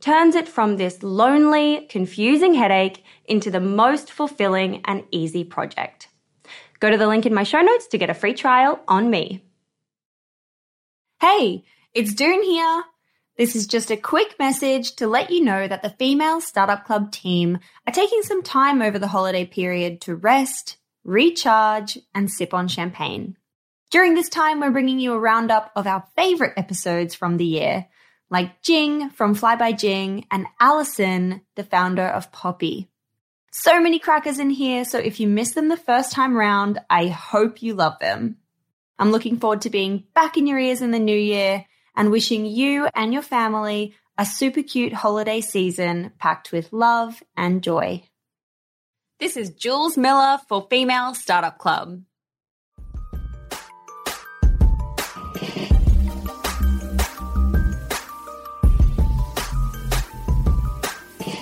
turns it from this lonely, confusing headache into the most fulfilling and easy project. Go to the link in my show notes to get a free trial on me. Hey, it's Doone here. This is just a quick message to let you know that the Female Startup Club team are taking some time over the holiday period to rest, recharge, and sip on champagne. During this time, we're bringing you a roundup of our favorite episodes from the year, like Jing from Fly by Jing and Allison, the founder of Poppi. So many crackers in here, so if you missed them the first time round, I hope you love them. I'm looking forward to being back in your ears in the new year and wishing you and your family a super cute holiday season packed with love and joy. This is Jules Miller for Female Startup Club.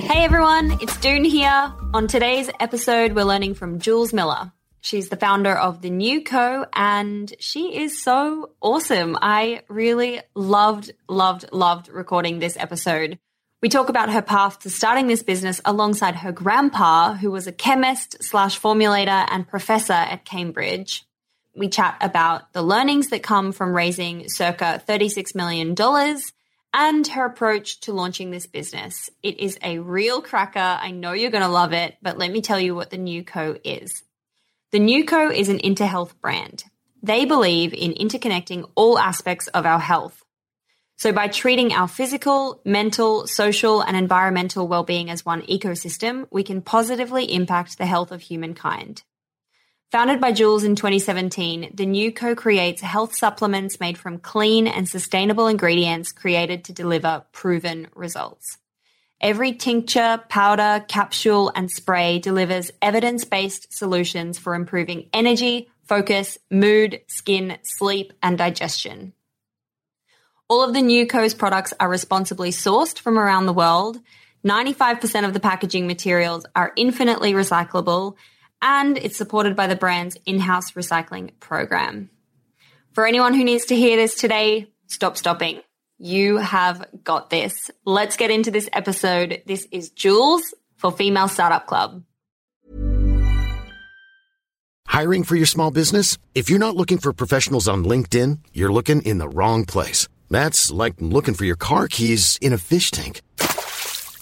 Hey everyone, it's Doone here. On today's episode, we're learning from Jules Miller. She's the founder of the Nue Co and she is so awesome. I really loved, loved, loved recording this episode. We talk about her path to starting this business alongside her grandpa, who was a chemist slash formulator and professor at Cambridge. We chat about the learnings that come from raising circa $36 million and her approach to launching this business. It is a real cracker. I know you're going to love it, but let me tell you what the Nue Co is. The Nue Co is an InterHealth brand. They believe in interconnecting all aspects of our health. So by treating our physical, mental, social, and environmental well-being as one ecosystem, we can positively impact the health of humankind. Founded by Jules in 2017, the Nue Co creates health supplements made from clean and sustainable ingredients created to deliver proven results. Every tincture, powder, capsule, and spray delivers evidence based solutions for improving energy, focus, mood, skin, sleep, and digestion. All of the Nue Co's products are responsibly sourced from around the world. 95% of the packaging materials are infinitely recyclable, and it's supported by the brand's in house recycling program. For anyone who needs to hear this today, stop stopping. You have got this. Let's get into this episode. This is Jules for Female Startup Club. Hiring for your small business? If you're not looking for professionals on LinkedIn, you're looking in the wrong place. That's like looking for your car keys in a fish tank.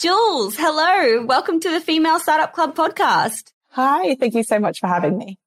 Jules, hello. Welcome to the Female Startup Club podcast. Hi, thank you so much for having me.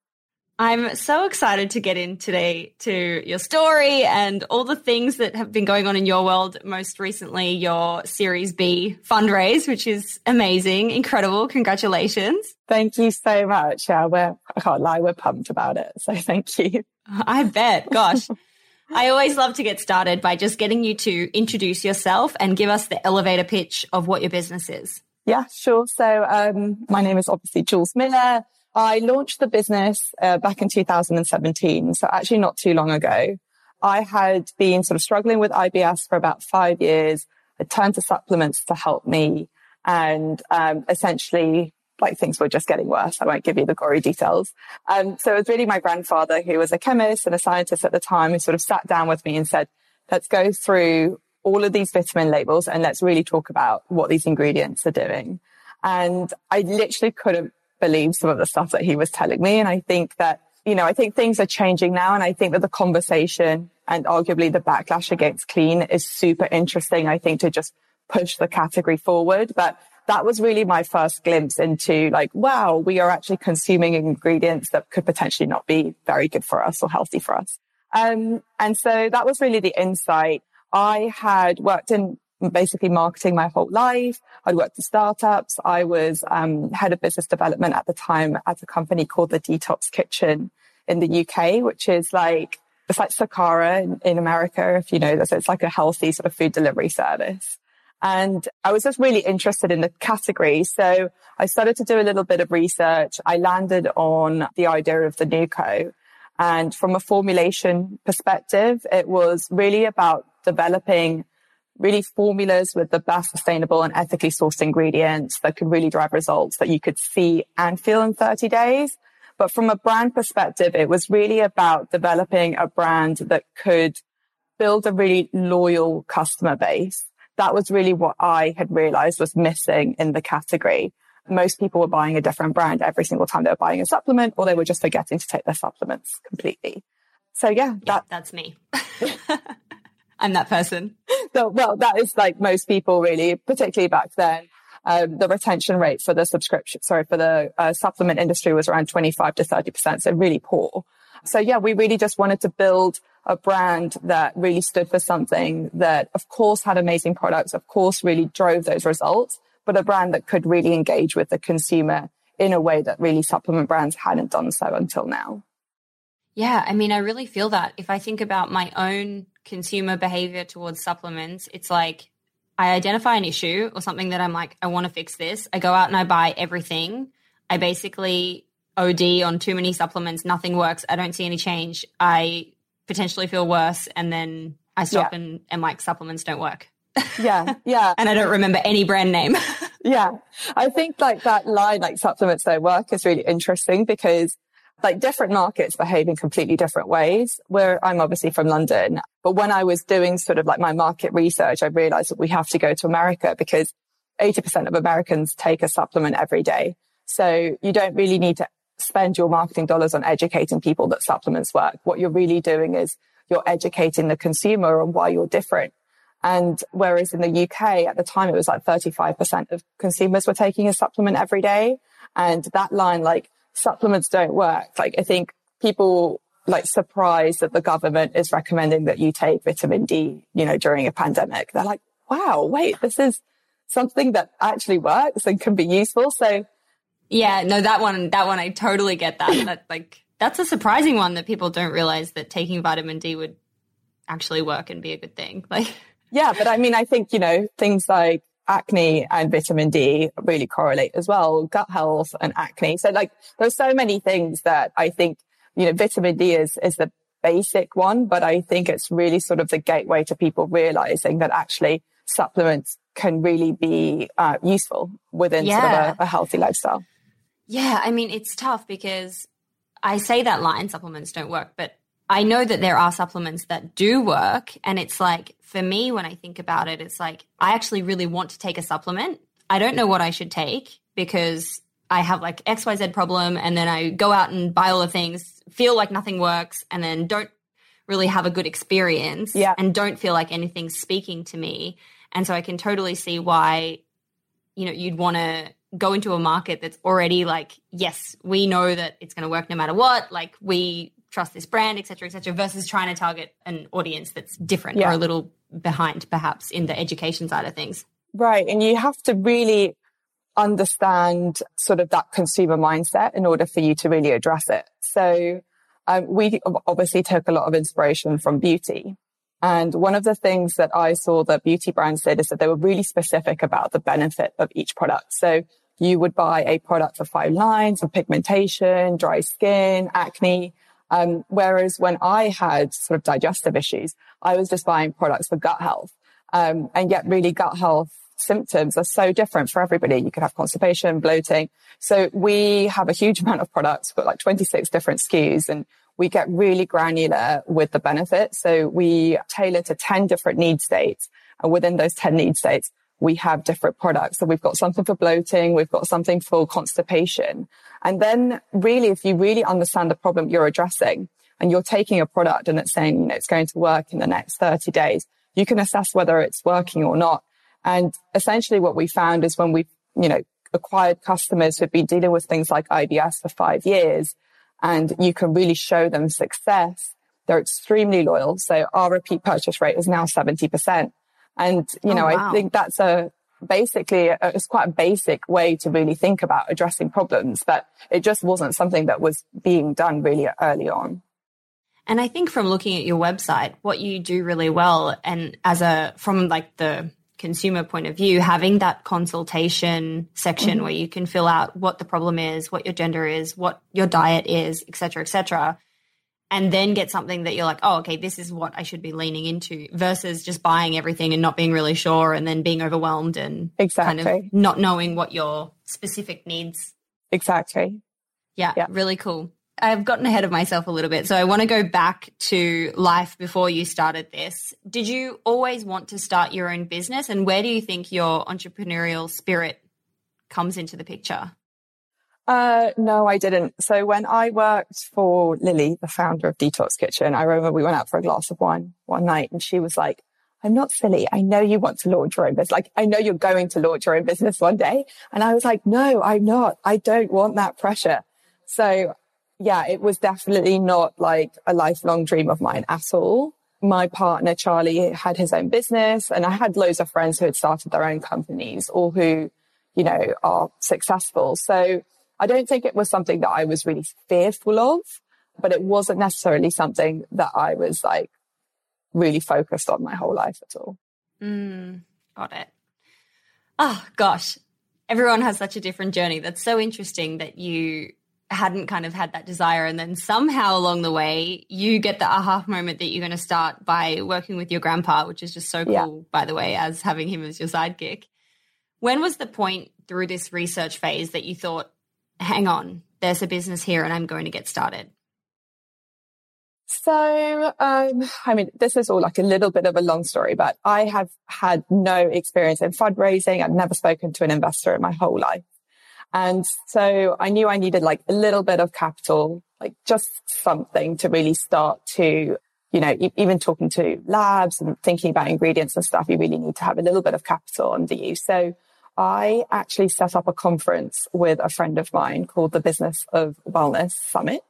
I'm so excited to get in today to your story and all the things that have been going on in your world. Most recently, your Series B fundraise, which is amazing, incredible. Congratulations. Thank you so much. Yeah, we're, I can't lie, we're pumped about it. So thank you. I bet. Gosh. I always love to get started by just getting you to introduce yourself and give us the elevator pitch of what your business is. Yeah, sure. So, um, my name is obviously Jules Miller. I launched the business uh, back in 2017. So actually not too long ago. I had been sort of struggling with IBS for about five years. I turned to supplements to help me and, um, essentially like things were just getting worse. I won't give you the gory details. Um, so it was really my grandfather who was a chemist and a scientist at the time who sort of sat down with me and said, let's go through all of these vitamin labels and let's really talk about what these ingredients are doing. And I literally couldn't believe some of the stuff that he was telling me. And I think that, you know, I think things are changing now. And I think that the conversation and arguably the backlash against clean is super interesting. I think to just push the category forward. But that was really my first glimpse into like, wow, we are actually consuming ingredients that could potentially not be very good for us or healthy for us. Um, and so that was really the insight. I had worked in basically marketing my whole life. I'd worked in startups. I was um, head of business development at the time at a company called the Detox Kitchen in the UK, which is like, it's like Sakara in, in America, if you know this. It's like a healthy sort of food delivery service. And I was just really interested in the category. So I started to do a little bit of research. I landed on the idea of the Nue Co. And from a formulation perspective, it was really about developing really formulas with the best sustainable and ethically sourced ingredients that could really drive results that you could see and feel in 30 days. But from a brand perspective, it was really about developing a brand that could build a really loyal customer base that was really what I had realized was missing in the category. Most people were buying a different brand every single time they were buying a supplement or they were just forgetting to take their supplements completely. So yeah, that, yeah, that's me. I'm that person. So, well, that is like most people really, particularly back then. Um, the retention rate for the subscription, sorry, for the uh, supplement industry was around 25 to 30%. So really poor. So yeah, we really just wanted to build a brand that really stood for something that of course had amazing products, of course really drove those results, but a brand that could really engage with the consumer in a way that really supplement brands hadn't done so until now. Yeah, I mean, I really feel that. If I think about my own consumer behavior towards supplements, it's like I identify an issue or something that I'm like, I want to fix this. I go out and I buy everything. I basically OD on too many supplements, nothing works. I don't see any change. I potentially feel worse and then I stop yeah. and, and like supplements don't work. Yeah, yeah. and I don't remember any brand name. yeah. I think like that line, like supplements don't work is really interesting because like different markets behave in completely different ways. Where I'm obviously from London, but when I was doing sort of like my market research, I realized that we have to go to America because 80% of Americans take a supplement every day. So you don't really need to spend your marketing dollars on educating people that supplements work. What you're really doing is you're educating the consumer on why you're different. And whereas in the UK at the time, it was like 35% of consumers were taking a supplement every day. And that line, like supplements don't work. Like I think people like surprised that the government is recommending that you take vitamin D, you know, during a pandemic. They're like, wow, wait, this is something that actually works and can be useful. So yeah, no, that one, that one, I totally get that. that like, that's a surprising one that people don't realize that taking vitamin D would actually work and be a good thing. Like, yeah, but I mean, I think, you know, things like acne and vitamin D really correlate as well, gut health and acne. So like, there's so many things that I think, you know, vitamin D is, is the basic one, but I think it's really sort of the gateway to people realizing that actually supplements can really be uh, useful within yeah. sort of a, a healthy lifestyle. Yeah, I mean, it's tough because I say that line supplements don't work, but I know that there are supplements that do work. And it's like, for me, when I think about it, it's like, I actually really want to take a supplement. I don't know what I should take because I have like XYZ problem. And then I go out and buy all the things, feel like nothing works, and then don't really have a good experience yeah. and don't feel like anything's speaking to me. And so I can totally see why, you know, you'd want to go into a market that's already like, yes, we know that it's going to work no matter what. Like we trust this brand, et cetera, et cetera, versus trying to target an audience that's different yeah. or a little behind perhaps in the education side of things. Right. And you have to really understand sort of that consumer mindset in order for you to really address it. So um, we obviously took a lot of inspiration from beauty. And one of the things that I saw that beauty brands did is that they were really specific about the benefit of each product. So you would buy a product for fine lines of pigmentation, dry skin, acne. Um, whereas when I had sort of digestive issues, I was just buying products for gut health. Um, and yet really gut health symptoms are so different for everybody. You could have constipation, bloating. So we have a huge amount of products, but like 26 different SKUs and we get really granular with the benefits. So we tailor to 10 different need states. And within those 10 need states, we have different products. So we've got something for bloating. We've got something for constipation. And then really, if you really understand the problem you're addressing and you're taking a product and it's saying, you know, it's going to work in the next 30 days, you can assess whether it's working or not. And essentially what we found is when we, you know, acquired customers who've been dealing with things like IBS for five years and you can really show them success, they're extremely loyal. So our repeat purchase rate is now 70%. And, you oh, know, wow. I think that's a, basically a, it's quite a basic way to really think about addressing problems, but it just wasn't something that was being done really early on. And I think from looking at your website, what you do really well and as a, from like the consumer point of view, having that consultation section mm-hmm. where you can fill out what the problem is, what your gender is, what your diet is, et cetera, et cetera and then get something that you're like, oh, okay, this is what I should be leaning into versus just buying everything and not being really sure and then being overwhelmed and exactly. kind of not knowing what your specific needs. Exactly. Yeah, yeah, really cool. I've gotten ahead of myself a little bit. So I want to go back to life before you started this. Did you always want to start your own business? And where do you think your entrepreneurial spirit comes into the picture? Uh, no, I didn't. So when I worked for Lily, the founder of Detox Kitchen, I remember we went out for a glass of wine one night and she was like, I'm not silly. I know you want to launch your own business. Like, I know you're going to launch your own business one day. And I was like, no, I'm not. I don't want that pressure. So yeah, it was definitely not like a lifelong dream of mine at all. My partner, Charlie, had his own business and I had loads of friends who had started their own companies or who, you know, are successful. So I don't think it was something that I was really fearful of, but it wasn't necessarily something that I was like really focused on my whole life at all. Mm, got it. Oh gosh, everyone has such a different journey. That's so interesting that you hadn't kind of had that desire. And then somehow along the way, you get the aha moment that you're going to start by working with your grandpa, which is just so cool, yeah. by the way, as having him as your sidekick. When was the point through this research phase that you thought, hang on, there's a business here and I'm going to get started? So, um, I mean, this is all like a little bit of a long story, but I have had no experience in fundraising. I've never spoken to an investor in my whole life. And so I knew I needed like a little bit of capital, like just something to really start to, you know, e- even talking to labs and thinking about ingredients and stuff, you really need to have a little bit of capital under you. So I actually set up a conference with a friend of mine called the Business of Wellness Summit.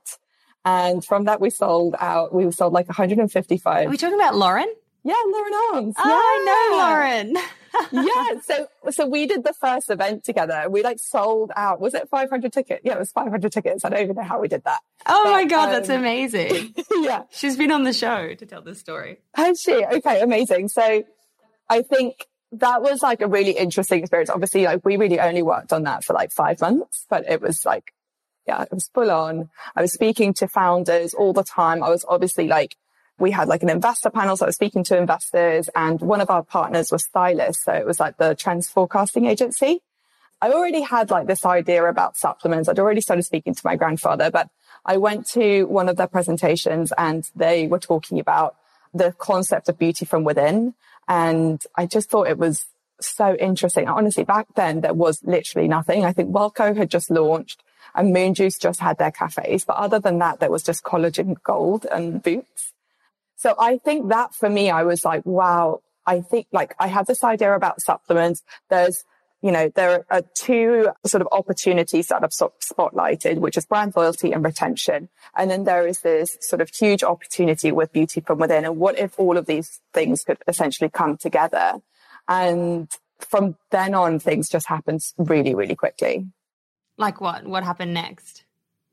And from that, we sold out, we sold like 155. Are we talking about Lauren? Yeah, Lauren Armes. Oh, yeah. I know Lauren. yeah. So, so we did the first event together. We like sold out. Was it 500 tickets? Yeah, it was 500 tickets. I don't even know how we did that. Oh but, my God. Um, that's amazing. yeah. She's been on the show to tell this story. Has she? Okay. Amazing. So I think that was like a really interesting experience. Obviously, like we really only worked on that for like five months, but it was like, yeah, it was full on. I was speaking to founders all the time. I was obviously like we had like an investor panel. So I was speaking to investors and one of our partners was Stylus. So it was like the trends forecasting agency. I already had like this idea about supplements. I'd already started speaking to my grandfather, but I went to one of their presentations and they were talking about the concept of beauty from within. And I just thought it was so interesting. Honestly, back then there was literally nothing. I think WelleCo had just launched and Moon Juice just had their cafes. But other than that, there was just collagen gold and boots. So I think that for me, I was like, wow, I think like I have this idea about supplements. There's, you know, there are two sort of opportunities that I've spotlighted, which is brand loyalty and retention. And then there is this sort of huge opportunity with beauty from within. And what if all of these things could essentially come together? And from then on, things just happened really, really quickly. Like what? What happened next?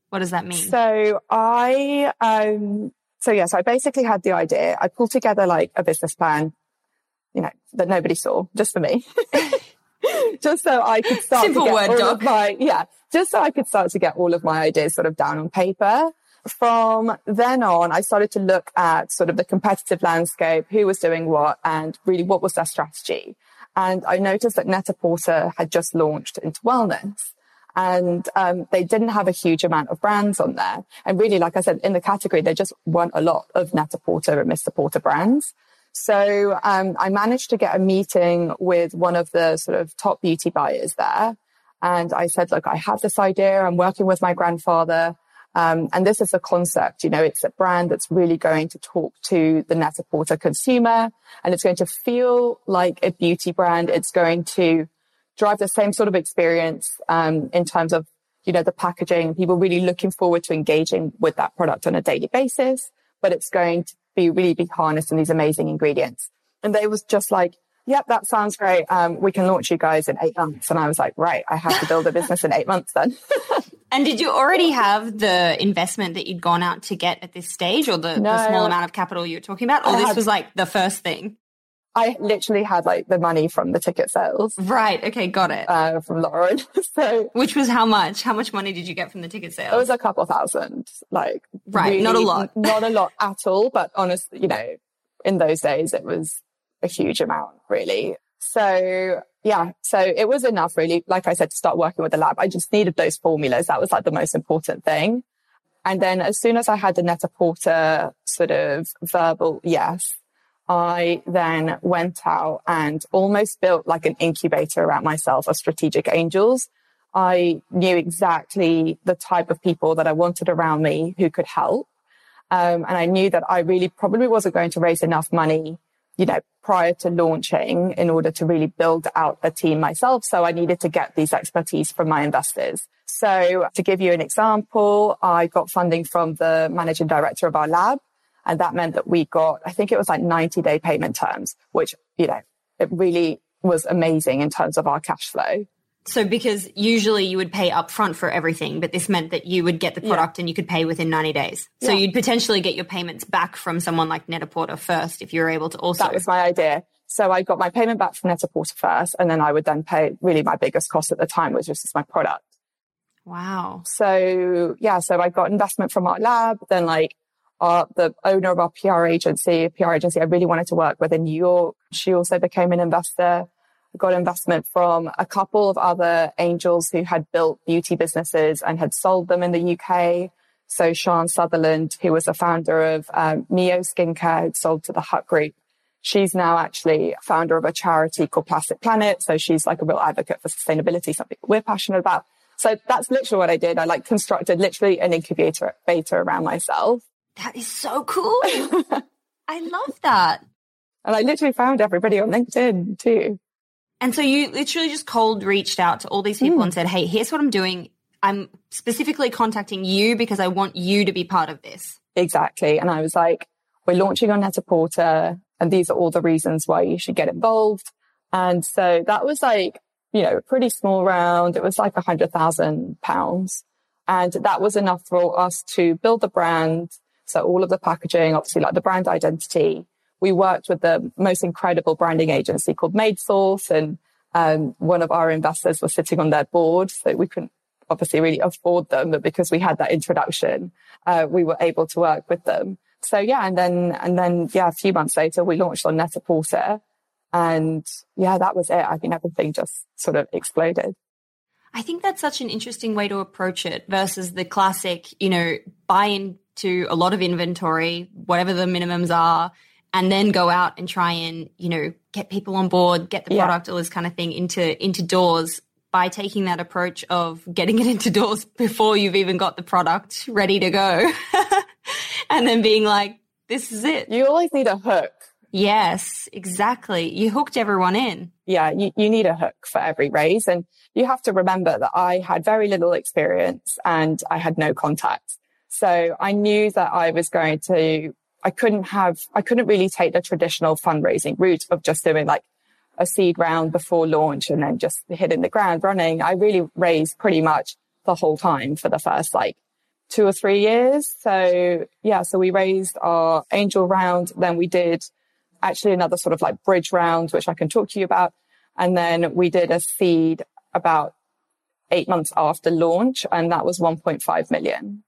What does that mean? So I, um, so yeah, so I basically had the idea. I pulled together like a business plan, you know, that nobody saw, just for me. just so I could start Simple to get word all doc. of my, yeah, just so I could start to get all of my ideas sort of down on paper. From then on, I started to look at sort of the competitive landscape, who was doing what, and really what was their strategy. And I noticed that Net-a-Porter had just launched into wellness and um, they didn't have a huge amount of brands on there. And really, like I said, in the category, there just weren't a lot of Net-a-Porter and Mr. Porter brands. So um, I managed to get a meeting with one of the sort of top beauty buyers there. And I said, look, I have this idea. I'm working with my grandfather. Um, and this is a concept, you know, it's a brand that's really going to talk to the Net-a-Porter consumer and it's going to feel like a beauty brand. It's going to drive the same sort of experience um, in terms of you know the packaging. People really looking forward to engaging with that product on a daily basis, but it's going to be really be harnessed in these amazing ingredients. And they was just like, "Yep, that sounds great. Um, we can launch you guys in eight months." And I was like, "Right, I have to build a business in eight months then." and did you already have the investment that you'd gone out to get at this stage, or the, no, the small amount of capital you were talking about, or I this had, was like the first thing? I literally had like the money from the ticket sales. Right. Okay. Got it. Uh, from Lauren. so, which was how much? How much money did you get from the ticket sales? It was a couple thousand. Like, right. Really, not a lot. not a lot at all. But honestly, you know, in those days, it was a huge amount, really. So yeah, so it was enough, really. Like I said, to start working with the lab. I just needed those formulas. That was like the most important thing. And then as soon as I had the Net-a-Porter sort of verbal yes, I then went out and almost built like an incubator around myself of strategic angels. I knew exactly the type of people that I wanted around me who could help. Um, and I knew that I really probably wasn't going to raise enough money, you know, prior to launching in order to really build out a team myself. So I needed to get these expertise from my investors. So to give you an example, I got funding from the managing director of our lab. And that meant that we got, I think it was like 90 day payment terms, which, you know, it really was amazing in terms of our cash flow. So because usually you would pay upfront for everything, but this meant that you would get the product yeah. and you could pay within 90 days. So yeah. you'd potentially get your payments back from someone like Net-a-Porter first if you were able to also. That was my idea. So I got my payment back from Net-a-Porter first, and then I would then pay really my biggest cost at the time, which was just my product. Wow. So yeah, so I got investment from our lab, then like our, the owner of our PR agency, PR agency I really wanted to work with in New York. She also became an investor. Got investment from a couple of other angels who had built beauty businesses and had sold them in the UK. So Sian Sutherland, who was a founder of um, Mio Skincare, sold to the Hut Group. She's now actually founder of a charity called Plastic Planet. So she's like a real advocate for sustainability, something we're passionate about. So that's literally what I did. I like constructed literally an incubator beta around myself. That is so cool. I love that. And I literally found everybody on LinkedIn too. And so you literally just cold reached out to all these people mm. and said, Hey, here's what I'm doing. I'm specifically contacting you because I want you to be part of this. Exactly. And I was like, we're launching on Net-a-Porter and these are all the reasons why you should get involved. And so that was like, you know, a pretty small round. It was like a hundred thousand pounds. And that was enough for us to build the brand. So all of the packaging, obviously like the brand identity. We worked with the most incredible branding agency called Made Source and um, one of our investors was sitting on their board. So we couldn't obviously really afford them, but because we had that introduction, uh, we were able to work with them. So yeah, and then, and then, yeah, a few months later, we launched on Net-a-Porter and yeah, that was it. I think everything just sort of exploded. I think that's such an interesting way to approach it versus the classic, you know, buy into a lot of inventory, whatever the minimums are, and then go out and try and, you know, get people on board, get the product, yeah. all this kind of thing into into doors by taking that approach of getting it into doors before you've even got the product ready to go. and then being like, this is it. You always need a hook. Yes, exactly. You hooked everyone in. Yeah, you, you need a hook for every raise. And you have to remember that I had very little experience and I had no contacts. So I knew that I was going to, I couldn't have, I couldn't really take the traditional fundraising route of just doing like a seed round before launch and then just hitting the ground running. I really raised pretty much the whole time for the first like two or three years. So yeah, so we raised our angel round. Then we did actually another sort of like bridge round, which I can talk to you about. And then we did a seed about eight months after launch, and that was 1.5 million.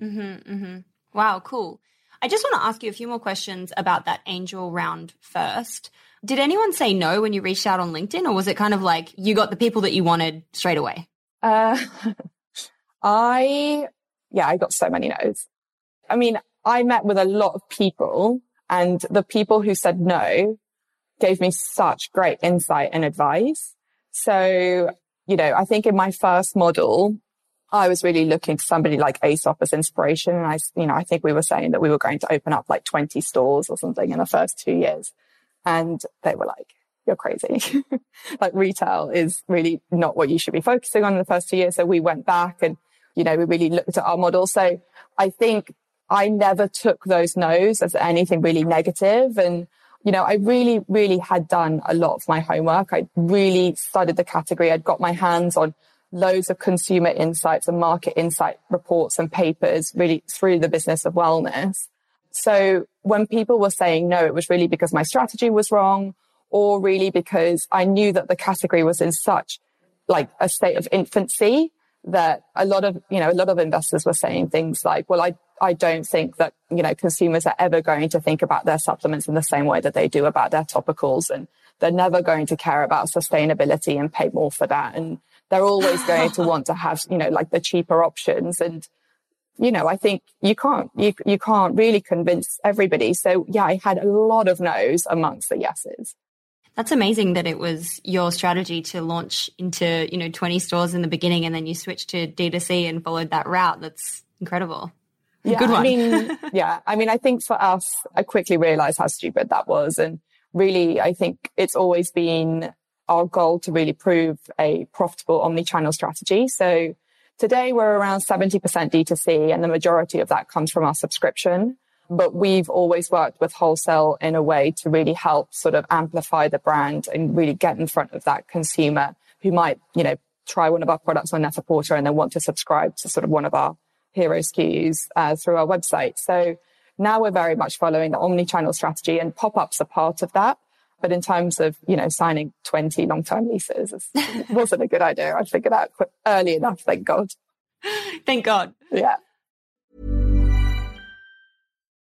Mm-hmm, mm-hmm. Wow, cool. I just want to ask you a few more questions about that angel round first. Did anyone say no when you reached out on LinkedIn, or was it kind of like you got the people that you wanted straight away? Uh, I, yeah, I got so many no's. I mean, I met with a lot of people, and the people who said no gave me such great insight and advice. So, you know, I think in my first model, I was really looking to somebody like Aesop as inspiration. And I, you know, I think we were saying that we were going to open up like 20 stores or something in the first two years. And they were like, you're crazy. like retail is really not what you should be focusing on in the first two years. So we went back and, you know, we really looked at our model. So I think I never took those no's as anything really negative. And, you know, I really, really had done a lot of my homework. I really studied the category. I'd got my hands on loads of consumer insights and market insight reports and papers really through the business of wellness. So when people were saying no, it was really because my strategy was wrong or really because I knew that the category was in such like a state of infancy that a lot of, you know, a lot of investors were saying things like, well, I, I don't think that, you know, consumers are ever going to think about their supplements in the same way that they do about their topicals. And they're never going to care about sustainability and pay more for that. And they're always going to want to have, you know, like the cheaper options. And you know, I think you can't, you, you can't really convince everybody. So yeah, I had a lot of no's amongst the yeses. That's amazing that it was your strategy to launch into, you know, 20 stores in the beginning and then you switched to D2C and followed that route. That's incredible. Yeah, Good one. I mean, yeah, I mean, I think for us, I quickly realized how stupid that was. And really, I think it's always been our goal to really prove a profitable omni-channel strategy. So Today we're around 70% D2C and the majority of that comes from our subscription. But we've always worked with wholesale in a way to really help sort of amplify the brand and really get in front of that consumer who might, you know, try one of our products on Net-a-Porter and then want to subscribe to sort of one of our hero SKUs uh, through our website. So now we're very much following the omni-channel strategy and pop-ups are part of that. But in terms of, you know, signing 20 long-term leases, it wasn't a good idea. I figured out early enough, thank God. Thank God. Yeah.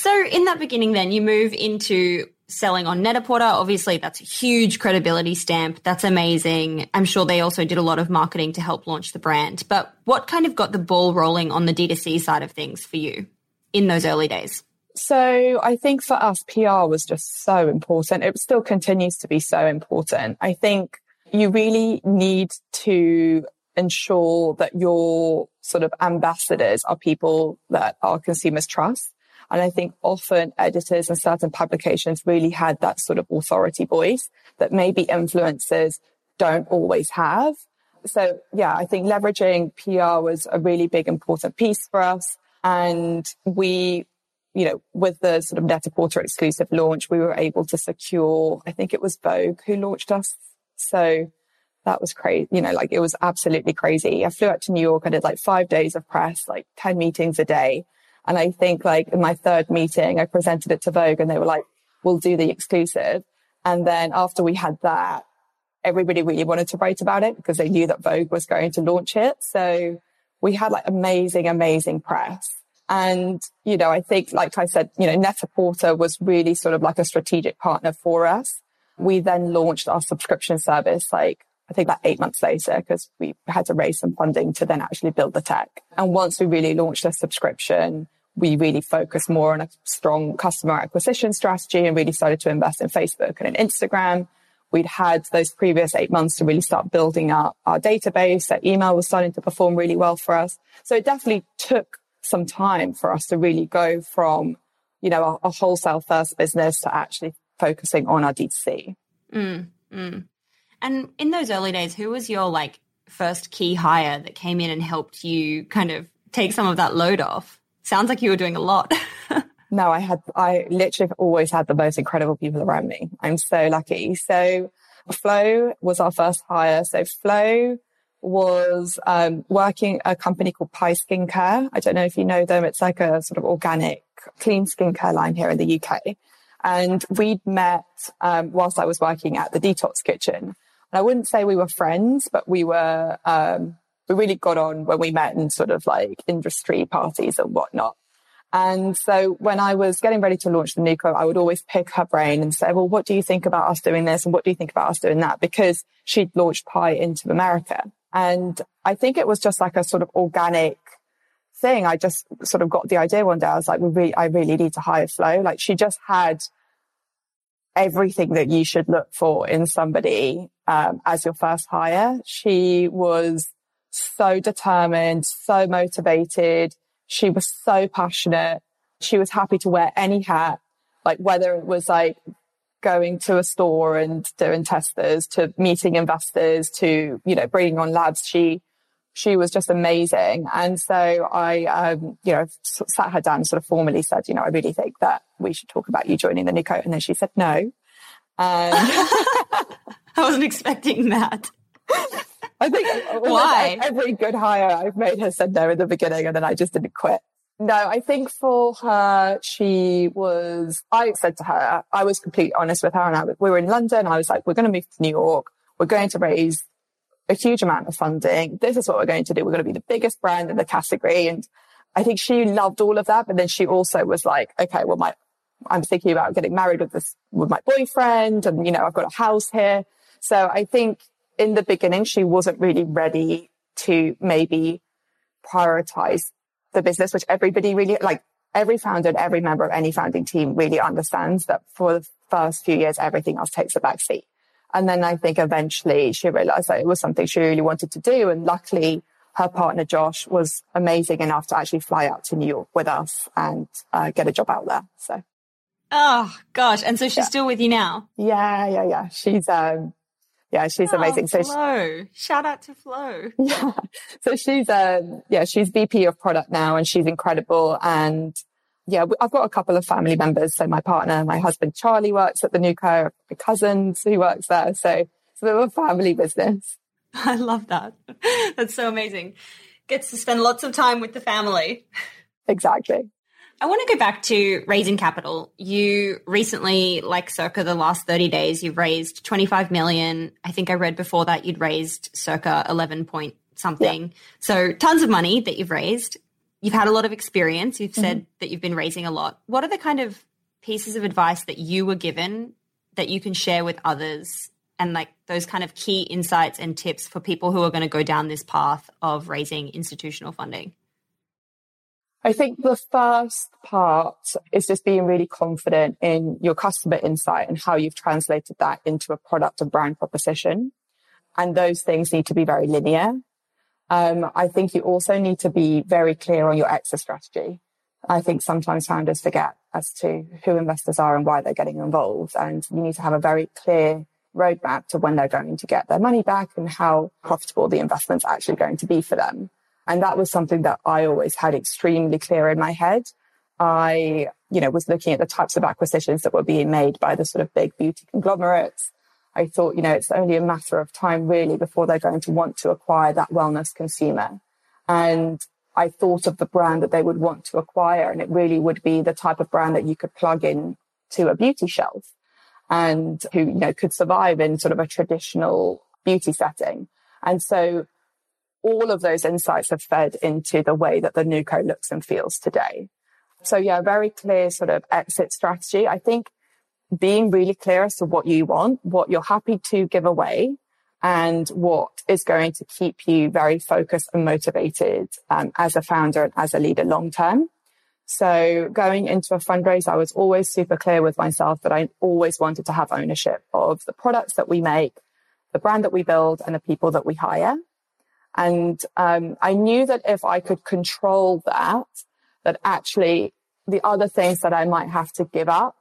So, in that beginning, then you move into selling on Net-a-Porter. Obviously, that's a huge credibility stamp. That's amazing. I'm sure they also did a lot of marketing to help launch the brand. But what kind of got the ball rolling on the D2C side of things for you in those early days? So I think for us, PR was just so important. It still continues to be so important. I think you really need to ensure that your sort of ambassadors are people that our consumers trust. And I think often editors and certain publications really had that sort of authority voice that maybe influencers don't always have. So yeah, I think leveraging PR was a really big important piece for us. And we, you know, with the sort of Net-a-Porter exclusive launch, we were able to secure, I think it was Vogue who launched us. So that was crazy. You know, like it was absolutely crazy. I flew out to New York. I did like five days of press, like 10 meetings a day. And I think like in my third meeting, I presented it to Vogue and they were like, we'll do the exclusive. And then after we had that, everybody really wanted to write about it because they knew that Vogue was going to launch it. So we had like amazing, amazing press. And, you know, I think, like I said, you know, Net-a-Porter was really sort of like a strategic partner for us. We then launched our subscription service like I think about eight months later because we had to raise some funding to then actually build the tech. And once we really launched a subscription, we really focused more on a strong customer acquisition strategy and really started to invest in Facebook and in Instagram. We'd had those previous eight months to really start building up our database. That email was starting to perform really well for us. So it definitely took some time for us to really go from, you know, a, a wholesale first business to actually focusing on our D2C. Mm, mm. And in those early days, who was your like first key hire that came in and helped you kind of take some of that load off? Sounds like you were doing a lot. no, I had, I literally always had the most incredible people around me. I'm so lucky. So Flo was our first hire. So Flo was um, working a company called Pai Skincare. I don't know if you know them. It's like a sort of organic, clean skincare line here in the UK. And we'd met um, whilst I was working at the Detox Kitchen. And I wouldn't say we were friends, but we were, um, we really got on when we met in sort of like industry parties and whatnot. And so when I was getting ready to launch the Nue Co, I would always pick her brain and say, well, what do you think about us doing this? And what do you think about us doing that? Because she'd launched Pai into America. And I think it was just like a sort of organic thing. I just sort of got the idea one day. I was like, we really, I really need to hire Flo. Like she just had everything that you should look for in somebody um, as your first hire. She was so determined, so motivated. She was so passionate. She was happy to wear any hat, like whether it was like going to a store and doing testers to meeting investors to, you know, bringing on labs. She, she was just amazing. And so I, um, you know, sat her down and sort of formally said, you know, I really think that we should talk about you joining the Nue Co. And then she said no. And I wasn't expecting that. I think why every good hire I've made has said no in the beginning and then I just didn't quit. No, I think for her, she was, I said to her, I was completely honest with her and I, we were in London. I was like, we're going to move to New York. We're going to raise a huge amount of funding. This is what we're going to do. We're going to be the biggest brand in the category. And I think she loved all of that. But then she also was like, okay, well, my, I'm thinking about getting married with this, with my boyfriend. And, you know, I've got a house here. So I think in the beginning, she wasn't really ready to maybe prioritize the business, which everybody really like every founder and every member of any founding team really understands that for the first few years, everything else takes a back seat. And then I think eventually she realized that it was something she really wanted to do. And luckily her partner, Josh, was amazing enough to actually fly out to New York with us and uh, get a job out there. So. Oh gosh. And so she's yeah. still with you now? Yeah, yeah, yeah. She's, um, yeah, she's oh, amazing. So Flo, she, shout out to Flo. Yeah. So she's, um, yeah, she's VP of product now and she's incredible. And yeah, I've got a couple of family members. So my partner, my husband, Charlie works at the Nue Co, my cousins who works there. So it's a bit of a family business. I love that. That's so amazing. Gets to spend lots of time with the family. Exactly. I want to go back to raising capital. You recently, like circa the last 30 days, you've raised 25 million. I think I read before that you'd raised circa 11 point something. Yeah. So tons of money that you've raised. You've had a lot of experience. You've said mm-hmm. that you've been raising a lot. What are the kind of pieces of advice that you were given that you can share with others and like those kind of key insights and tips for people who are going to go down this path of raising institutional funding? I think the first part is just being really confident in your customer insight and how you've translated that into a product and brand proposition. And those things need to be very linear. Um, I think you also need to be very clear on your exit strategy. I think sometimes founders forget as to who investors are and why they're getting involved. And you need to have a very clear roadmap to when they're going to get their money back and how profitable the investment's actually going to be for them. And that was something that I always had extremely clear in my head. I, you know, was looking at the types of acquisitions that were being made by the sort of big beauty conglomerates. I thought, you know, it's only a matter of time really before they're going to want to acquire that wellness consumer. And I thought of the brand that they would want to acquire. And it really would be the type of brand that you could plug in to a beauty shelf and who, you know, could survive in sort of a traditional beauty setting. And so all of those insights have fed into the way that the Nue Co looks and feels today. So yeah, very clear sort of exit strategy. I think being really clear as to what you want, what you're happy to give away and what is going to keep you very focused and motivated um, as a founder and as a leader long term. So going into a fundraise, I was always super clear with myself that I always wanted to have ownership of the products that we make, the brand that we build and the people that we hire. And um, I knew that if I could control that, that actually the other things that I might have to give up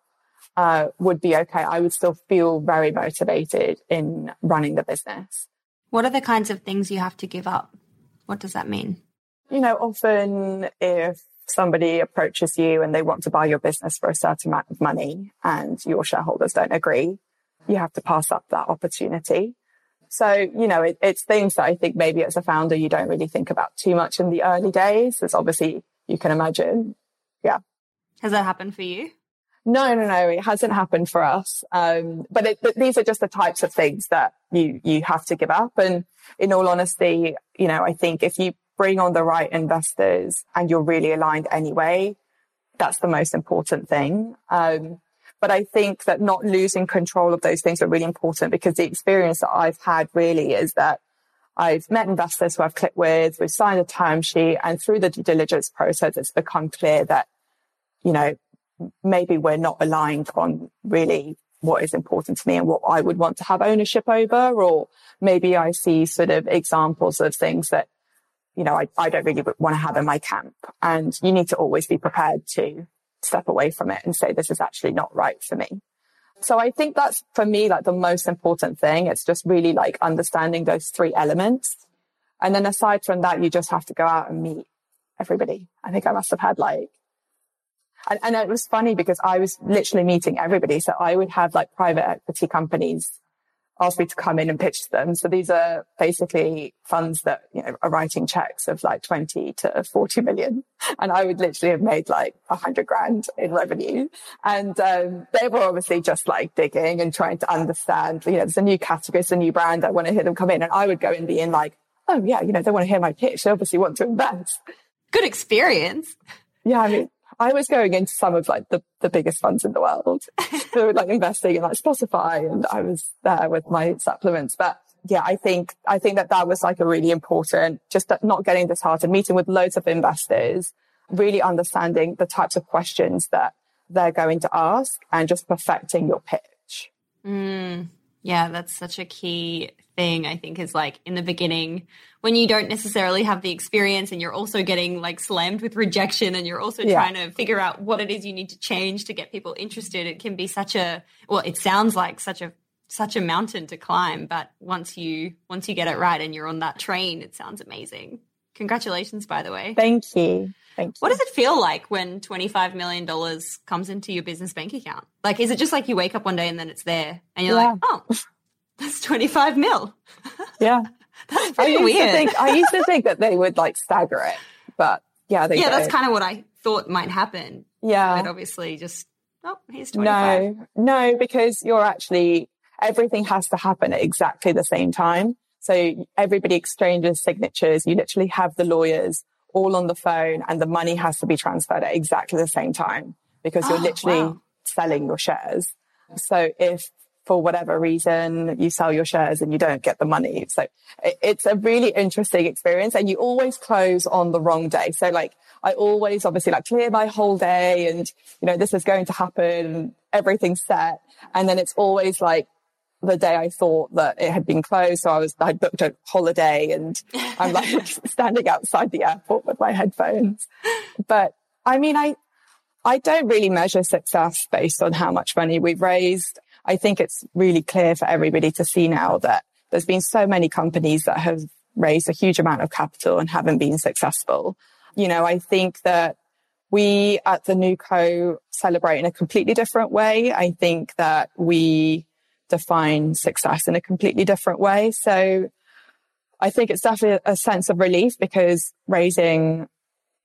uh, would be okay. I would still feel very motivated in running the business. What are the kinds of things you have to give up? What does that mean? You know, often if somebody approaches you and they want to buy your business for a certain amount of money and your shareholders don't agree, you have to pass up that opportunity. So, you know, it, it's things that I think maybe as a founder, you don't really think about too much in the early days. As obviously you can imagine. Yeah. Has that happened for you? No, no, no, it hasn't happened for us. Um, but, it, but these are just the types of things that you, you have to give up. And in all honesty, you know, I think if you bring on the right investors and you're really aligned anyway, that's the most important thing. Um, but I think that not losing control of those things are really important because the experience that I've had really is that I've met investors who I've clicked with, we've signed a term sheet and through the due diligence process, it's become clear that, you know, maybe we're not aligned on really what is important to me and what I would want to have ownership over, or maybe I see sort of examples of things that, you know, I, I don't really want to have in my camp. And you need to always be prepared to step away from it and say, this is actually not right for me. So I think that's for me, like the most important thing. It's just really like understanding those three elements. And then aside from that, you just have to go out and meet everybody. I think I must have had like and, and, it was funny because I was literally meeting everybody. So I would have like private equity companies ask me to come in and pitch to them. So these are basically funds that, you know, are writing checks of like 20 to 40 million. And I would literally have made like a hundred grand in revenue. And, um, they were obviously just like digging and trying to understand, you know, there's a new category, it's a new brand. I want to hear them come in. And I would go and be in like, oh yeah, you know, they want to hear my pitch. They obviously want to invest. Good experience. Yeah. I mean, I was going into some of like the, the biggest funds in the world. so like investing in like Spotify and I was there with my supplements. But yeah, I think, I think that that was like a really important, just not getting disheartened, meeting with loads of investors, really understanding the types of questions that they're going to ask and just perfecting your pitch. Mm, yeah, that's such a key thing, I think, is like in the beginning when you don't necessarily have the experience and you're also getting like slammed with rejection and you're also yeah. trying to figure out what it is you need to change to get people interested. It can be such a, well, it sounds like such a, such a mountain to climb, but once you, once you get it right and you're on that train, it sounds amazing. Congratulations, by the way. Thank you. Thank you. What does it feel like when $25 million comes into your business bank account? Like, is it just like you wake up one day and then it's there and you're yeah. like, oh, that's 25 mil. Yeah. that's pretty I weird. Think, I used to think that they would like stagger it, but yeah, they Yeah, that's kind of what I thought might happen. Yeah. But obviously just, oh, here's 25. No, no, because you're actually, everything has to happen at exactly the same time. So everybody exchanges signatures. You literally have the lawyers all on the phone and the money has to be transferred at exactly the same time because you're oh, literally wow. selling your shares. So if for whatever reason you sell your shares and you don't get the money. So it's a really interesting experience and you always close on the wrong day. So like I always obviously like clear my whole day and you know, this is going to happen. Everything's set. And then it's always like the day I thought that it had been closed. So I was, I booked a holiday and I'm like standing outside the airport with my headphones. But I mean, I, I don't really measure success based on how much money we've raised. I think it's really clear for everybody to see now that there's been so many companies that have raised a huge amount of capital and haven't been successful. You know, I think that we at the Nue Co celebrate in a completely different way. I think that we define success in a completely different way. So I think it's definitely a sense of relief because raising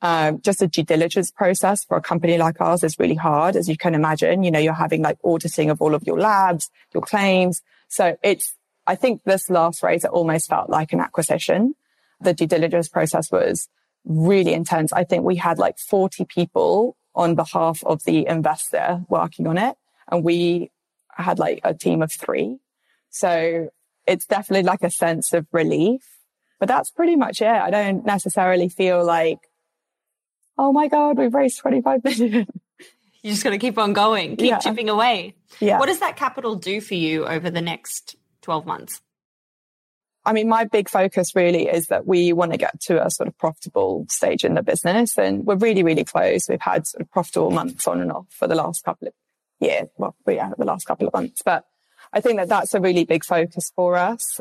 um, just a due diligence process for a company like ours is really hard, as you can imagine. You know, you're having like auditing of all of your labs, your claims. So it's, I think this last raise, it almost felt like an acquisition. The due diligence process was really intense. I think we had like 40 people on behalf of the investor working on it. And we had like a team of three. So it's definitely like a sense of relief, but that's pretty much it. I don't necessarily feel like, oh my God, we've raised 25 million. You just got to keep on going, keep yeah. chipping away. Yeah. What does that capital do for you over the next 12 months? I mean, my big focus really is that we want to get to a sort of profitable stage in the business and we're really, really close. We've had sort of profitable months on and off for the last couple of years. well, yeah, the last couple of months. But I think that that's a really big focus for us.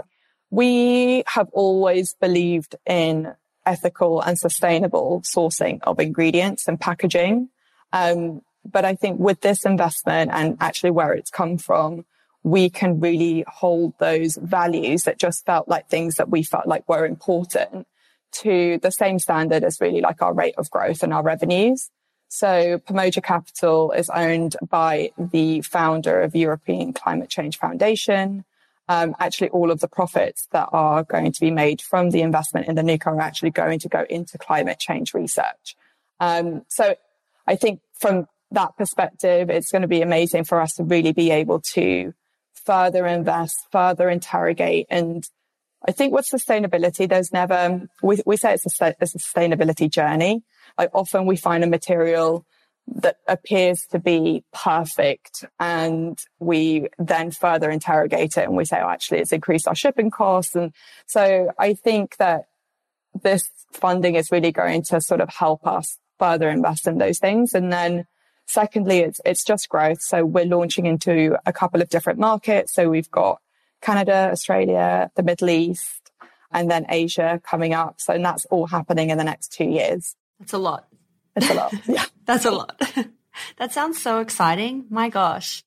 We have always believed in ethical and sustainable sourcing of ingredients and packaging. Um, but I think with this investment and actually where it's come from, we can really hold those values that just felt like things that we felt like were important to the same standard as really like our rate of growth and our revenues. So Pamoja Capital is owned by the founder of European Climate Change Foundation. Um, actually, all of the profits that are going to be made from the investment in the Nue Co are actually going to go into climate change research. Um, so I think from that perspective, it's going to be amazing for us to really be able to further invest, further interrogate. And I think with sustainability, there's never, we, we say it's a, a sustainability journey. Like often we find a material that appears to be perfect and we then further interrogate it and we say, oh, actually it's increased our shipping costs. And so I think that this funding is really going to sort of help us further invest in those things. And then secondly, it's, it's just growth. So we're launching into a couple of different markets. So we've got Canada, Australia, the Middle East, and then Asia coming up. So that's all happening in the next two years. That's a lot. It's a lot. Yeah. That's a lot. that sounds so exciting. My gosh.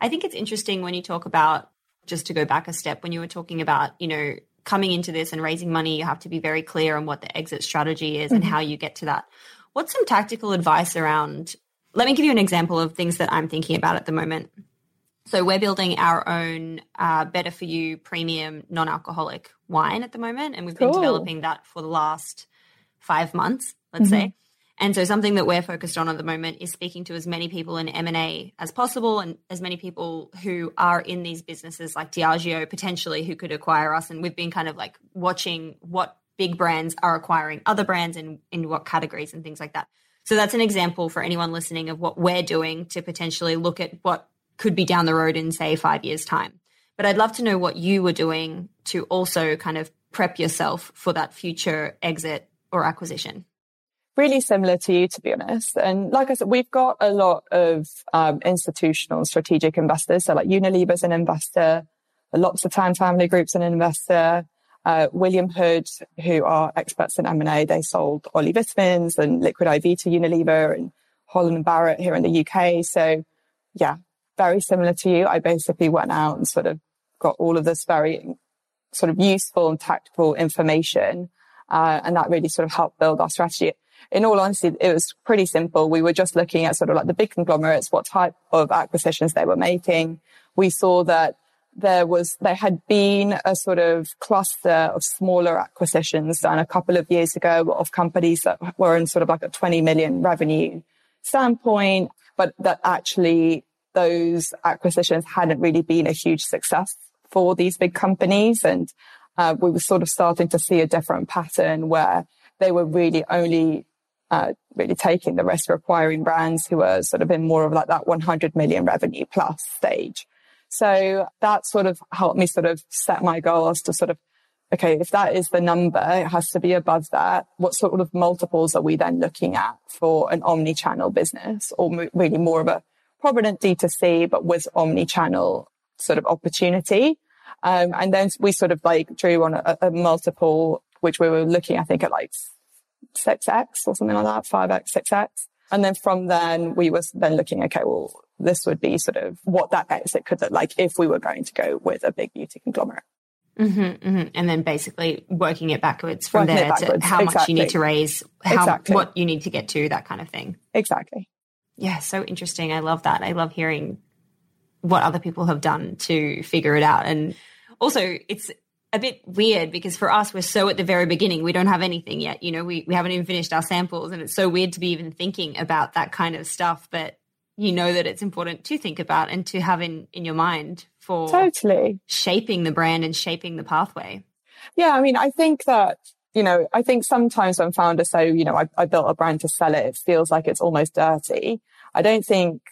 I think it's interesting when you talk about, just to go back a step, when you were talking about, you know, coming into this and raising money, you have to be very clear on what the exit strategy is mm-hmm. and how you get to that. What's some tactical advice around? Let me give you an example of things that I'm thinking about at the moment. So we're building our own uh, better for you premium non-alcoholic wine at the moment, and we've cool. been developing that for the last five months, let's mm-hmm. say. And so something that we're focused on at the moment is speaking to as many people in M&A as possible and as many people who are in these businesses like Diageo potentially who could acquire us. And we've been kind of like watching what big brands are acquiring other brands and in what categories and things like that. So that's an example for anyone listening of what we're doing to potentially look at what could be down the road in say five years time. But I'd love to know what you were doing to also kind of prep yourself for that future exit or acquisition really similar to you, to be honest. And like I said, we've got a lot of um, institutional strategic investors. So like Unilever's an investor, lots of L'Occitane family group's an investor. Uh, William Hood, who are experts in M&A, they sold OLLY Vitamins and Liquid IV to Unilever and Holland and Barrett here in the UK. So yeah, very similar to you. I basically went out and sort of got all of this very sort of useful and tactical information. Uh, and that really sort of helped build our strategy in all honesty, it was pretty simple. We were just looking at sort of like the big conglomerates, what type of acquisitions they were making. We saw that there was, there had been a sort of cluster of smaller acquisitions done a couple of years ago of companies that were in sort of like a 20 million revenue standpoint, but that actually those acquisitions hadn't really been a huge success for these big companies. And uh, we were sort of starting to see a different pattern where they were really only uh, really taking the risk of acquiring brands who are sort of in more of like that 100 million revenue plus stage. So that sort of helped me sort of set my goals to sort of, okay, if that is the number, it has to be above that. What sort of multiples are we then looking at for an omni-channel business or really more of a prominent D2C, but with omni-channel sort of opportunity? Um, and then we sort of like drew on a, a multiple, which we were looking, I think at like 6x or something like that, 5x, 6x. And then from then we were then looking, okay, well, this would be sort of what that exit could look like if we were going to go with a big beauty conglomerate. Mm-hmm, mm-hmm. And then basically working it backwards from working there backwards. to how exactly. much you need to raise, how, exactly. what you need to get to, that kind of thing. Exactly. Yeah, so interesting. I love that. I love hearing what other people have done to figure it out. And also, it's a bit weird because for us, we're so at the very beginning. We don't have anything yet. You know, we, we haven't even finished our samples and it's so weird to be even thinking about that kind of stuff. But you know that it's important to think about and to have in, in your mind for totally shaping the brand and shaping the pathway. Yeah. I mean, I think that, you know, I think sometimes when founders say, you know, I, I built a brand to sell it, it feels like it's almost dirty. I don't think,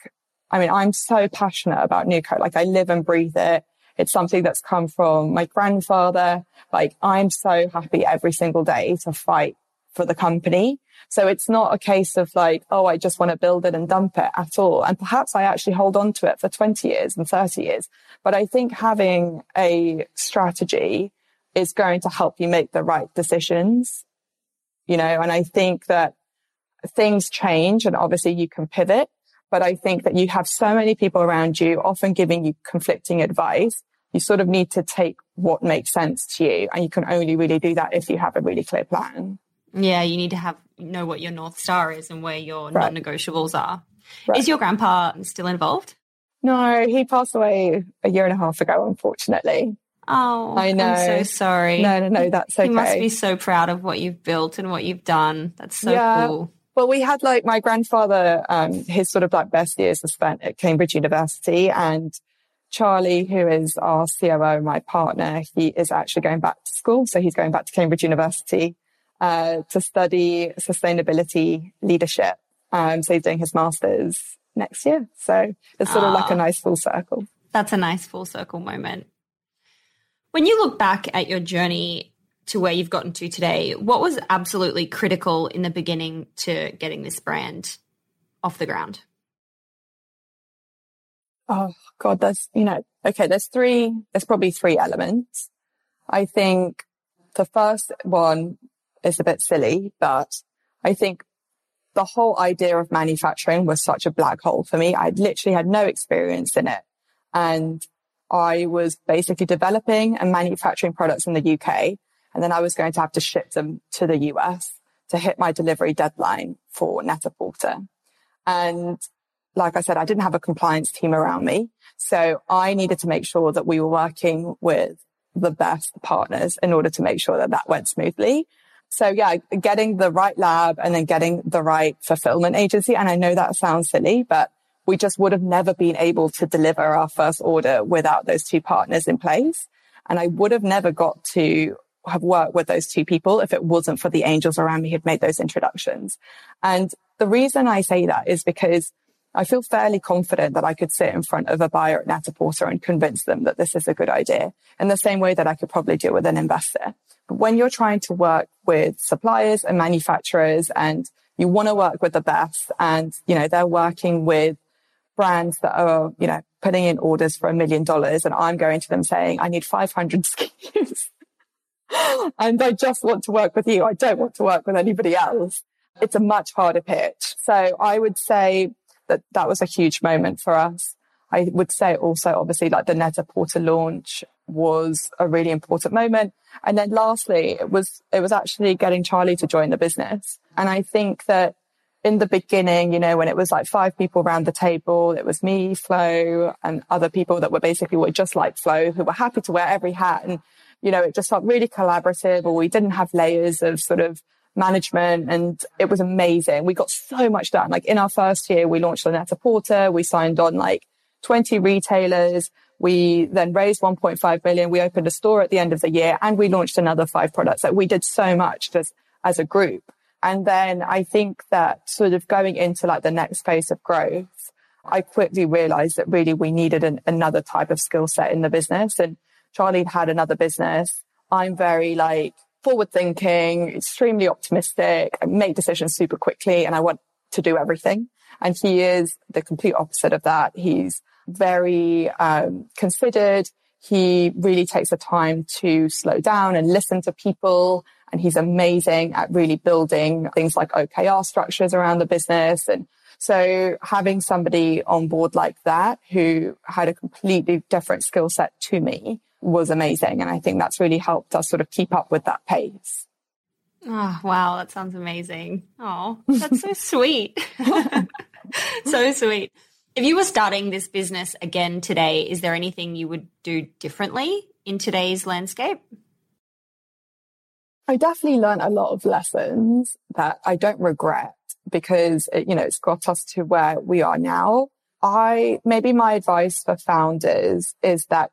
I mean, I'm so passionate about New Nue Co. Like I live and breathe it. It's something that's come from my grandfather. Like I'm so happy every single day to fight for the company. So it's not a case of like, oh, I just want to build it and dump it at all. And perhaps I actually hold on to it for 20 years and 30 years. But I think having a strategy is going to help you make the right decisions, you know, and I think that things change and obviously you can pivot. But I think that you have so many people around you often giving you conflicting advice. You sort of need to take what makes sense to you. And you can only really do that if you have a really clear plan. Yeah, you need to have know what your North Star is and where your Right. non-negotiables are. Right. Is your grandpa still involved? No, he passed away a year and a half ago, unfortunately. Oh, I know. I'm so sorry. No, no, no, that's okay. He must be so proud of what you've built and what you've done. That's so Yeah. cool. Well, we had like my grandfather, um, his sort of like best years were spent at Cambridge University and Charlie, who is our COO, my partner, he is actually going back to school. So he's going back to Cambridge University, uh, to study sustainability leadership. Um, so he's doing his master's next year. So it's sort of like Ah. a nice full circle. That's a nice full circle moment. When you look back at your journey to where you've gotten to today, what was absolutely critical in the beginning to getting this brand off the ground? Oh God, there's, you know, okay, there's three, there's probably three elements. I think the first one is a bit silly, but I think the whole idea of manufacturing was such a black hole for me. I literally had no experience in it. And I was basically developing and manufacturing products in the UK. And then I was going to have to ship them to the US to hit my delivery deadline for Net-a-Porter. And like I said, I didn't have a compliance team around me. So I needed to make sure that we were working with the best partners in order to make sure that that went smoothly. So yeah, getting the right lab and then getting the right fulfillment agency. And I know that sounds silly, but we just would have never been able to deliver our first order without those two partners in place. And I would have never got to have worked with those two people if it wasn't for the angels around me who'd made those introductions. And the reason I say that is because I feel fairly confident that I could sit in front of a buyer at Net-a-Porter and convince them that this is a good idea in the same way that I could probably do with an investor. But when you're trying to work with suppliers and manufacturers and you want to work with the best and, you know, they're working with brands that are, you know, putting in orders for a million dollars and I'm going to them saying, I need 500 SKUs and I just want to work with you. I don't want to work with anybody else. It's a much harder pitch. So I would say that that was a huge moment for us. I would say also, obviously, like the Net-a-Porter launch was a really important moment. And then lastly, it was, it was actually getting Charlie to join the business. And I think that in the beginning, you know, when it was like five people around the table, it was me, Flo, and other people that were basically were just like Flo, who were happy to wear every hat. And, you know, it just felt really collaborative or we didn't have layers of sort of management and it was amazing. We got so much done. Like in our first year, we launched the Net-a-Porter. We signed on like 20 retailers. We then raised 1.5 billion. We opened a store at the end of the year and we launched another five products. Like we did so much just as a group. And then I think that sort of going into like the next phase of growth, I quickly realized that really we needed an, another type of skill set in the business. And Charlie had another business. I'm very like forward thinking, extremely optimistic. I make decisions super quickly and I want to do everything. And he is the complete opposite of that. He's very um, considered. He really takes the time to slow down and listen to people. And he's amazing at really building things like OKR structures around the business. And so having somebody on board like that who had a completely different skill set to me was amazing. And I think that's really helped us sort of keep up with that pace. Oh, wow, that sounds amazing. Oh, that's so sweet. so sweet. If you were starting this business again today, is there anything you would do differently in today's landscape? I definitely learned a lot of lessons that I don't regret because, it, you know, it's got us to where we are now. I, maybe my advice for founders is that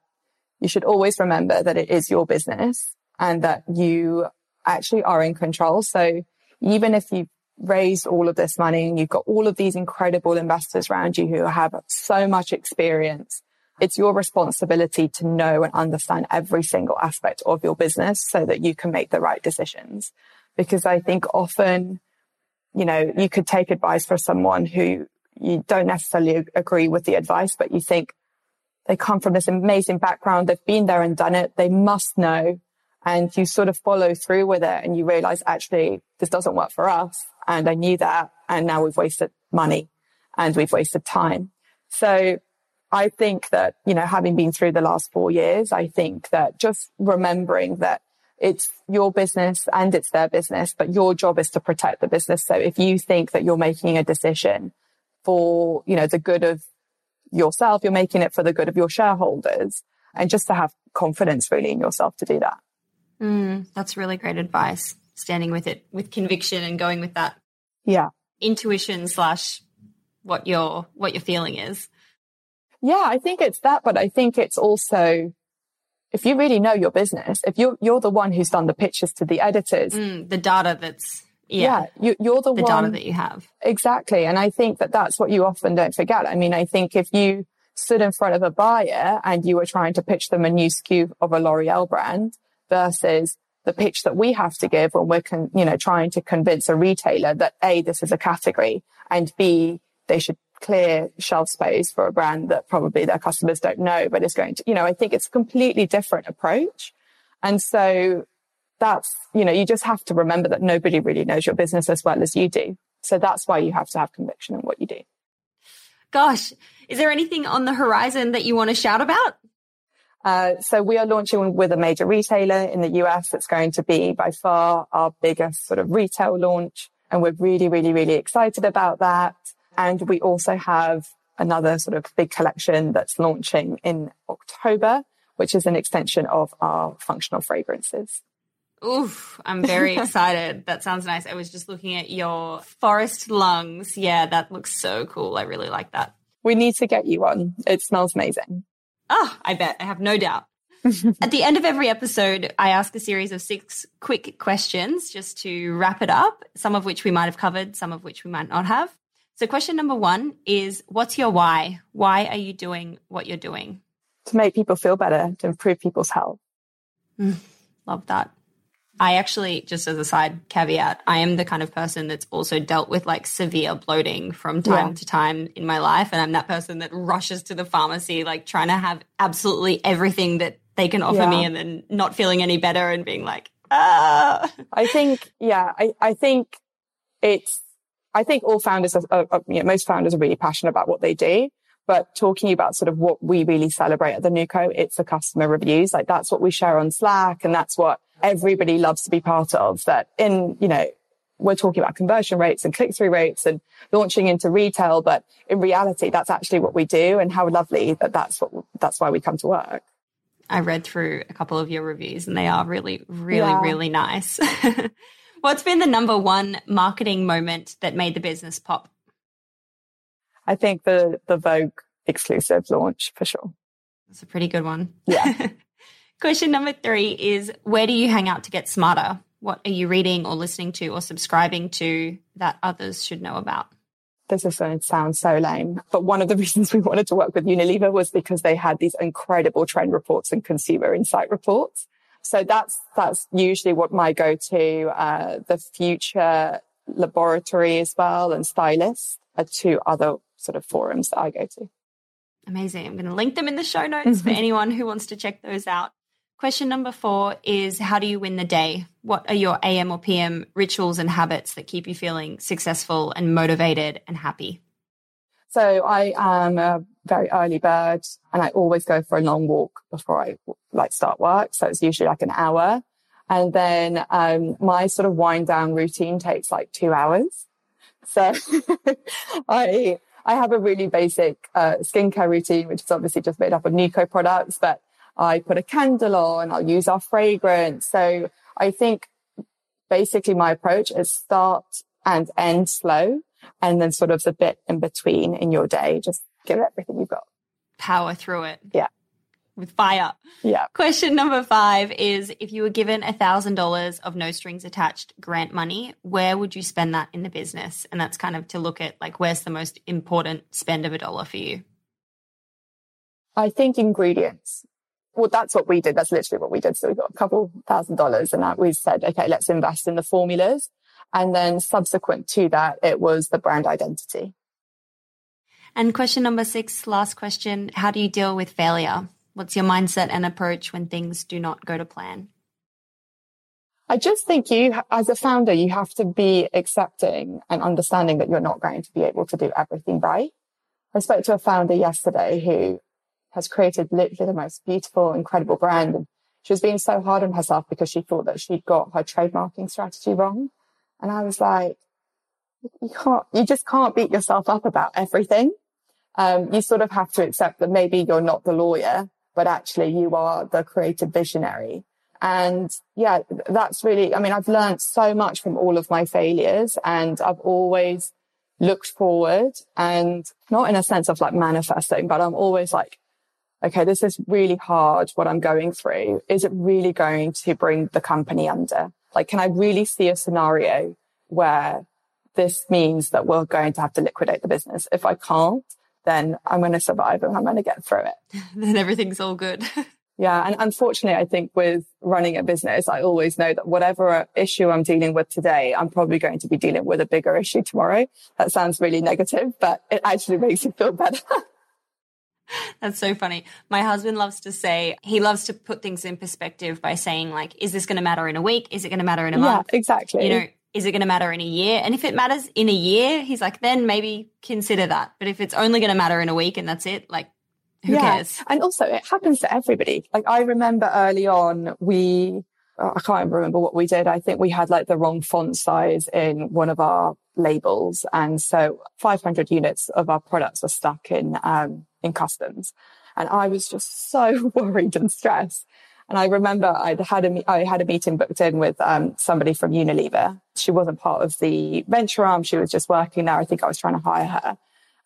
you should always remember that it is your business and that you actually are in control. So even if you've raised all of this money and you've got all of these incredible investors around you who have so much experience, it's your responsibility to know and understand every single aspect of your business so that you can make the right decisions. Because I think often, you know, you could take advice from someone who you don't necessarily agree with the advice, but you think they come from this amazing background. They've been there and done it. They must know. And you sort of follow through with it and you realize actually this doesn't work for us. And I knew that. And now we've wasted money and we've wasted time. So I think that, you know, having been through the last four years, I think that just remembering that it's your business and it's their business, but your job is to protect the business. So if you think that you're making a decision for, you know, the good of yourself, you're making it for the good of your shareholders and just to have confidence really in yourself to do that. Mm, that's really great advice. Standing with it with conviction and going with that. Yeah. Intuition slash what your what your feeling is. Yeah, I think it's that, but I think it's also if you really know your business, if you're you're the one who's done the pictures to the editors, mm, the data that's yeah, yeah you, are the, the one data that you have exactly, and I think that that's what you often don't forget. I mean, I think if you stood in front of a buyer and you were trying to pitch them a new SKU of a L'Oreal brand versus the pitch that we have to give when we're, con- you know, trying to convince a retailer that A, this is a category and B, they should clear shelf space for a brand that probably their customers don't know, but is going to, you know, I think it's a completely different approach. And so that's, you know, you just have to remember that nobody really knows your business as well as you do. So that's why you have to have conviction in what you do. Gosh, is there anything on the horizon that you want to shout about? Uh, so we are launching with a major retailer in the US. It's going to be by far our biggest sort of retail launch. And we're really, really, really excited about that. And we also have another sort of big collection that's launching in October, which is an extension of our functional fragrances. Oof, I'm very excited. that sounds nice. I was just looking at your forest lungs. Yeah, that looks so cool. I really like that. We need to get you one. It smells amazing. Oh, I bet. I have no doubt. At the end of every episode, I ask a series of six quick questions just to wrap it up, some of which we might have covered, some of which we might not have. So, question number one is What's your why? Why are you doing what you're doing? To make people feel better, to improve people's health. Mm, love that. I actually, just as a side caveat, I am the kind of person that's also dealt with like severe bloating from time yeah. to time in my life. And I'm that person that rushes to the pharmacy, like trying to have absolutely everything that they can offer yeah. me and then not feeling any better and being like, ah. I think, yeah, I, I think it's, I think all founders are, are, are you know, most founders are really passionate about what they do. But talking about sort of what we really celebrate at the Nue Co, it's the customer reviews. Like that's what we share on Slack and that's what everybody loves to be part of that in, you know, we're talking about conversion rates and click through rates and launching into retail. But in reality, that's actually what we do and how lovely that that's what, that's why we come to work. I read through a couple of your reviews and they are really, really, yeah. really nice. What's been the number one marketing moment that made the business pop? I think the, the Vogue exclusive launch for sure. That's a pretty good one. Yeah. Question number three is Where do you hang out to get smarter? What are you reading or listening to or subscribing to that others should know about? This is going to sound so lame, but one of the reasons we wanted to work with Unilever was because they had these incredible trend reports and consumer insight reports. So that's, that's usually what my go-to, uh, the future laboratory as well and stylist are two other sort of forums that I go to. Amazing. I'm going to link them in the show notes for anyone who wants to check those out. Question number four is How do you win the day? What are your AM or PM rituals and habits that keep you feeling successful and motivated and happy? So I am a very early bird and I always go for a long walk before I like start work. So it's usually like an hour. And then, um, my sort of wind down routine takes like two hours. So I, I have a really basic, uh, skincare routine, which is obviously just made up of Nue Co products, but I put a candle on, I'll use our fragrance. So I think basically my approach is start and end slow and then sort of the bit in between in your day. Just give it everything you've got. Power through it. Yeah. With fire. Yeah. Question number five is if you were given a thousand dollars of no strings attached grant money, where would you spend that in the business? And that's kind of to look at like where's the most important spend of a dollar for you? I think ingredients well, that's what we did. That's literally what we did. So we got a couple thousand dollars and that we said, okay, let's invest in the formulas. And then subsequent to that, it was the brand identity. And question number six, last question. How do you deal with failure? What's your mindset and approach when things do not go to plan? I just think you, as a founder, you have to be accepting and understanding that you're not going to be able to do everything right. I spoke to a founder yesterday who has created literally the most beautiful, incredible brand. And she was being so hard on herself because she thought that she'd got her trademarking strategy wrong. And I was like, you can't, you just can't beat yourself up about everything. Um, you sort of have to accept that maybe you're not the lawyer, but actually you are the creative visionary. And yeah, that's really, I mean, I've learned so much from all of my failures and I've always looked forward and not in a sense of like manifesting, but I'm always like, okay, this is really hard what I'm going through. Mm. Is it really going to bring the company under? Like, can I really see a scenario where this means that we're going to have to liquidate the business? If I can't, then I'm going to survive and I'm going to get through it. then everything's all good. yeah. And unfortunately, I think with running a business, I always know that whatever issue I'm dealing with today, I'm probably going to be dealing with a bigger issue tomorrow. That sounds really negative, but it actually makes me feel better. That's so funny. My husband loves to say, he loves to put things in perspective by saying, like, is this going to matter in a week? Is it going to matter in a month? Exactly. You know, is it going to matter in a year? And if it matters in a year, he's like, then maybe consider that. But if it's only going to matter in a week and that's it, like, who yeah. cares? And also, it happens to everybody. Like, I remember early on, we, oh, I can't remember what we did. I think we had like the wrong font size in one of our labels. And so 500 units of our products were stuck in, um, in customs. And I was just so worried and stressed. And I remember I'd had a, I had a meeting booked in with um, somebody from Unilever. She wasn't part of the venture arm. She was just working there. I think I was trying to hire her.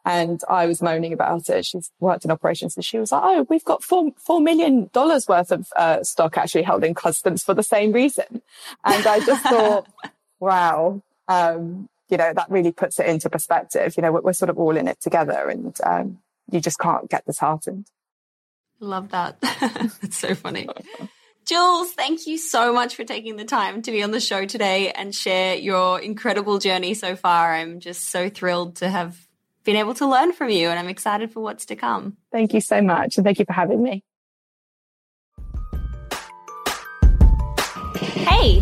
And I was moaning about it. She's worked in operations and she was like, Oh, we've got four, four million dollars worth of uh, stock actually held in customs for the same reason. And I just thought, wow, um, you know, that really puts it into perspective. You know, we're, we're sort of all in it together and, um, you just can't get disheartened. Love that. It's so funny. Jules, thank you so much for taking the time to be on the show today and share your incredible journey so far. I'm just so thrilled to have been able to learn from you and I'm excited for what's to come. Thank you so much. And thank you for having me. Hey,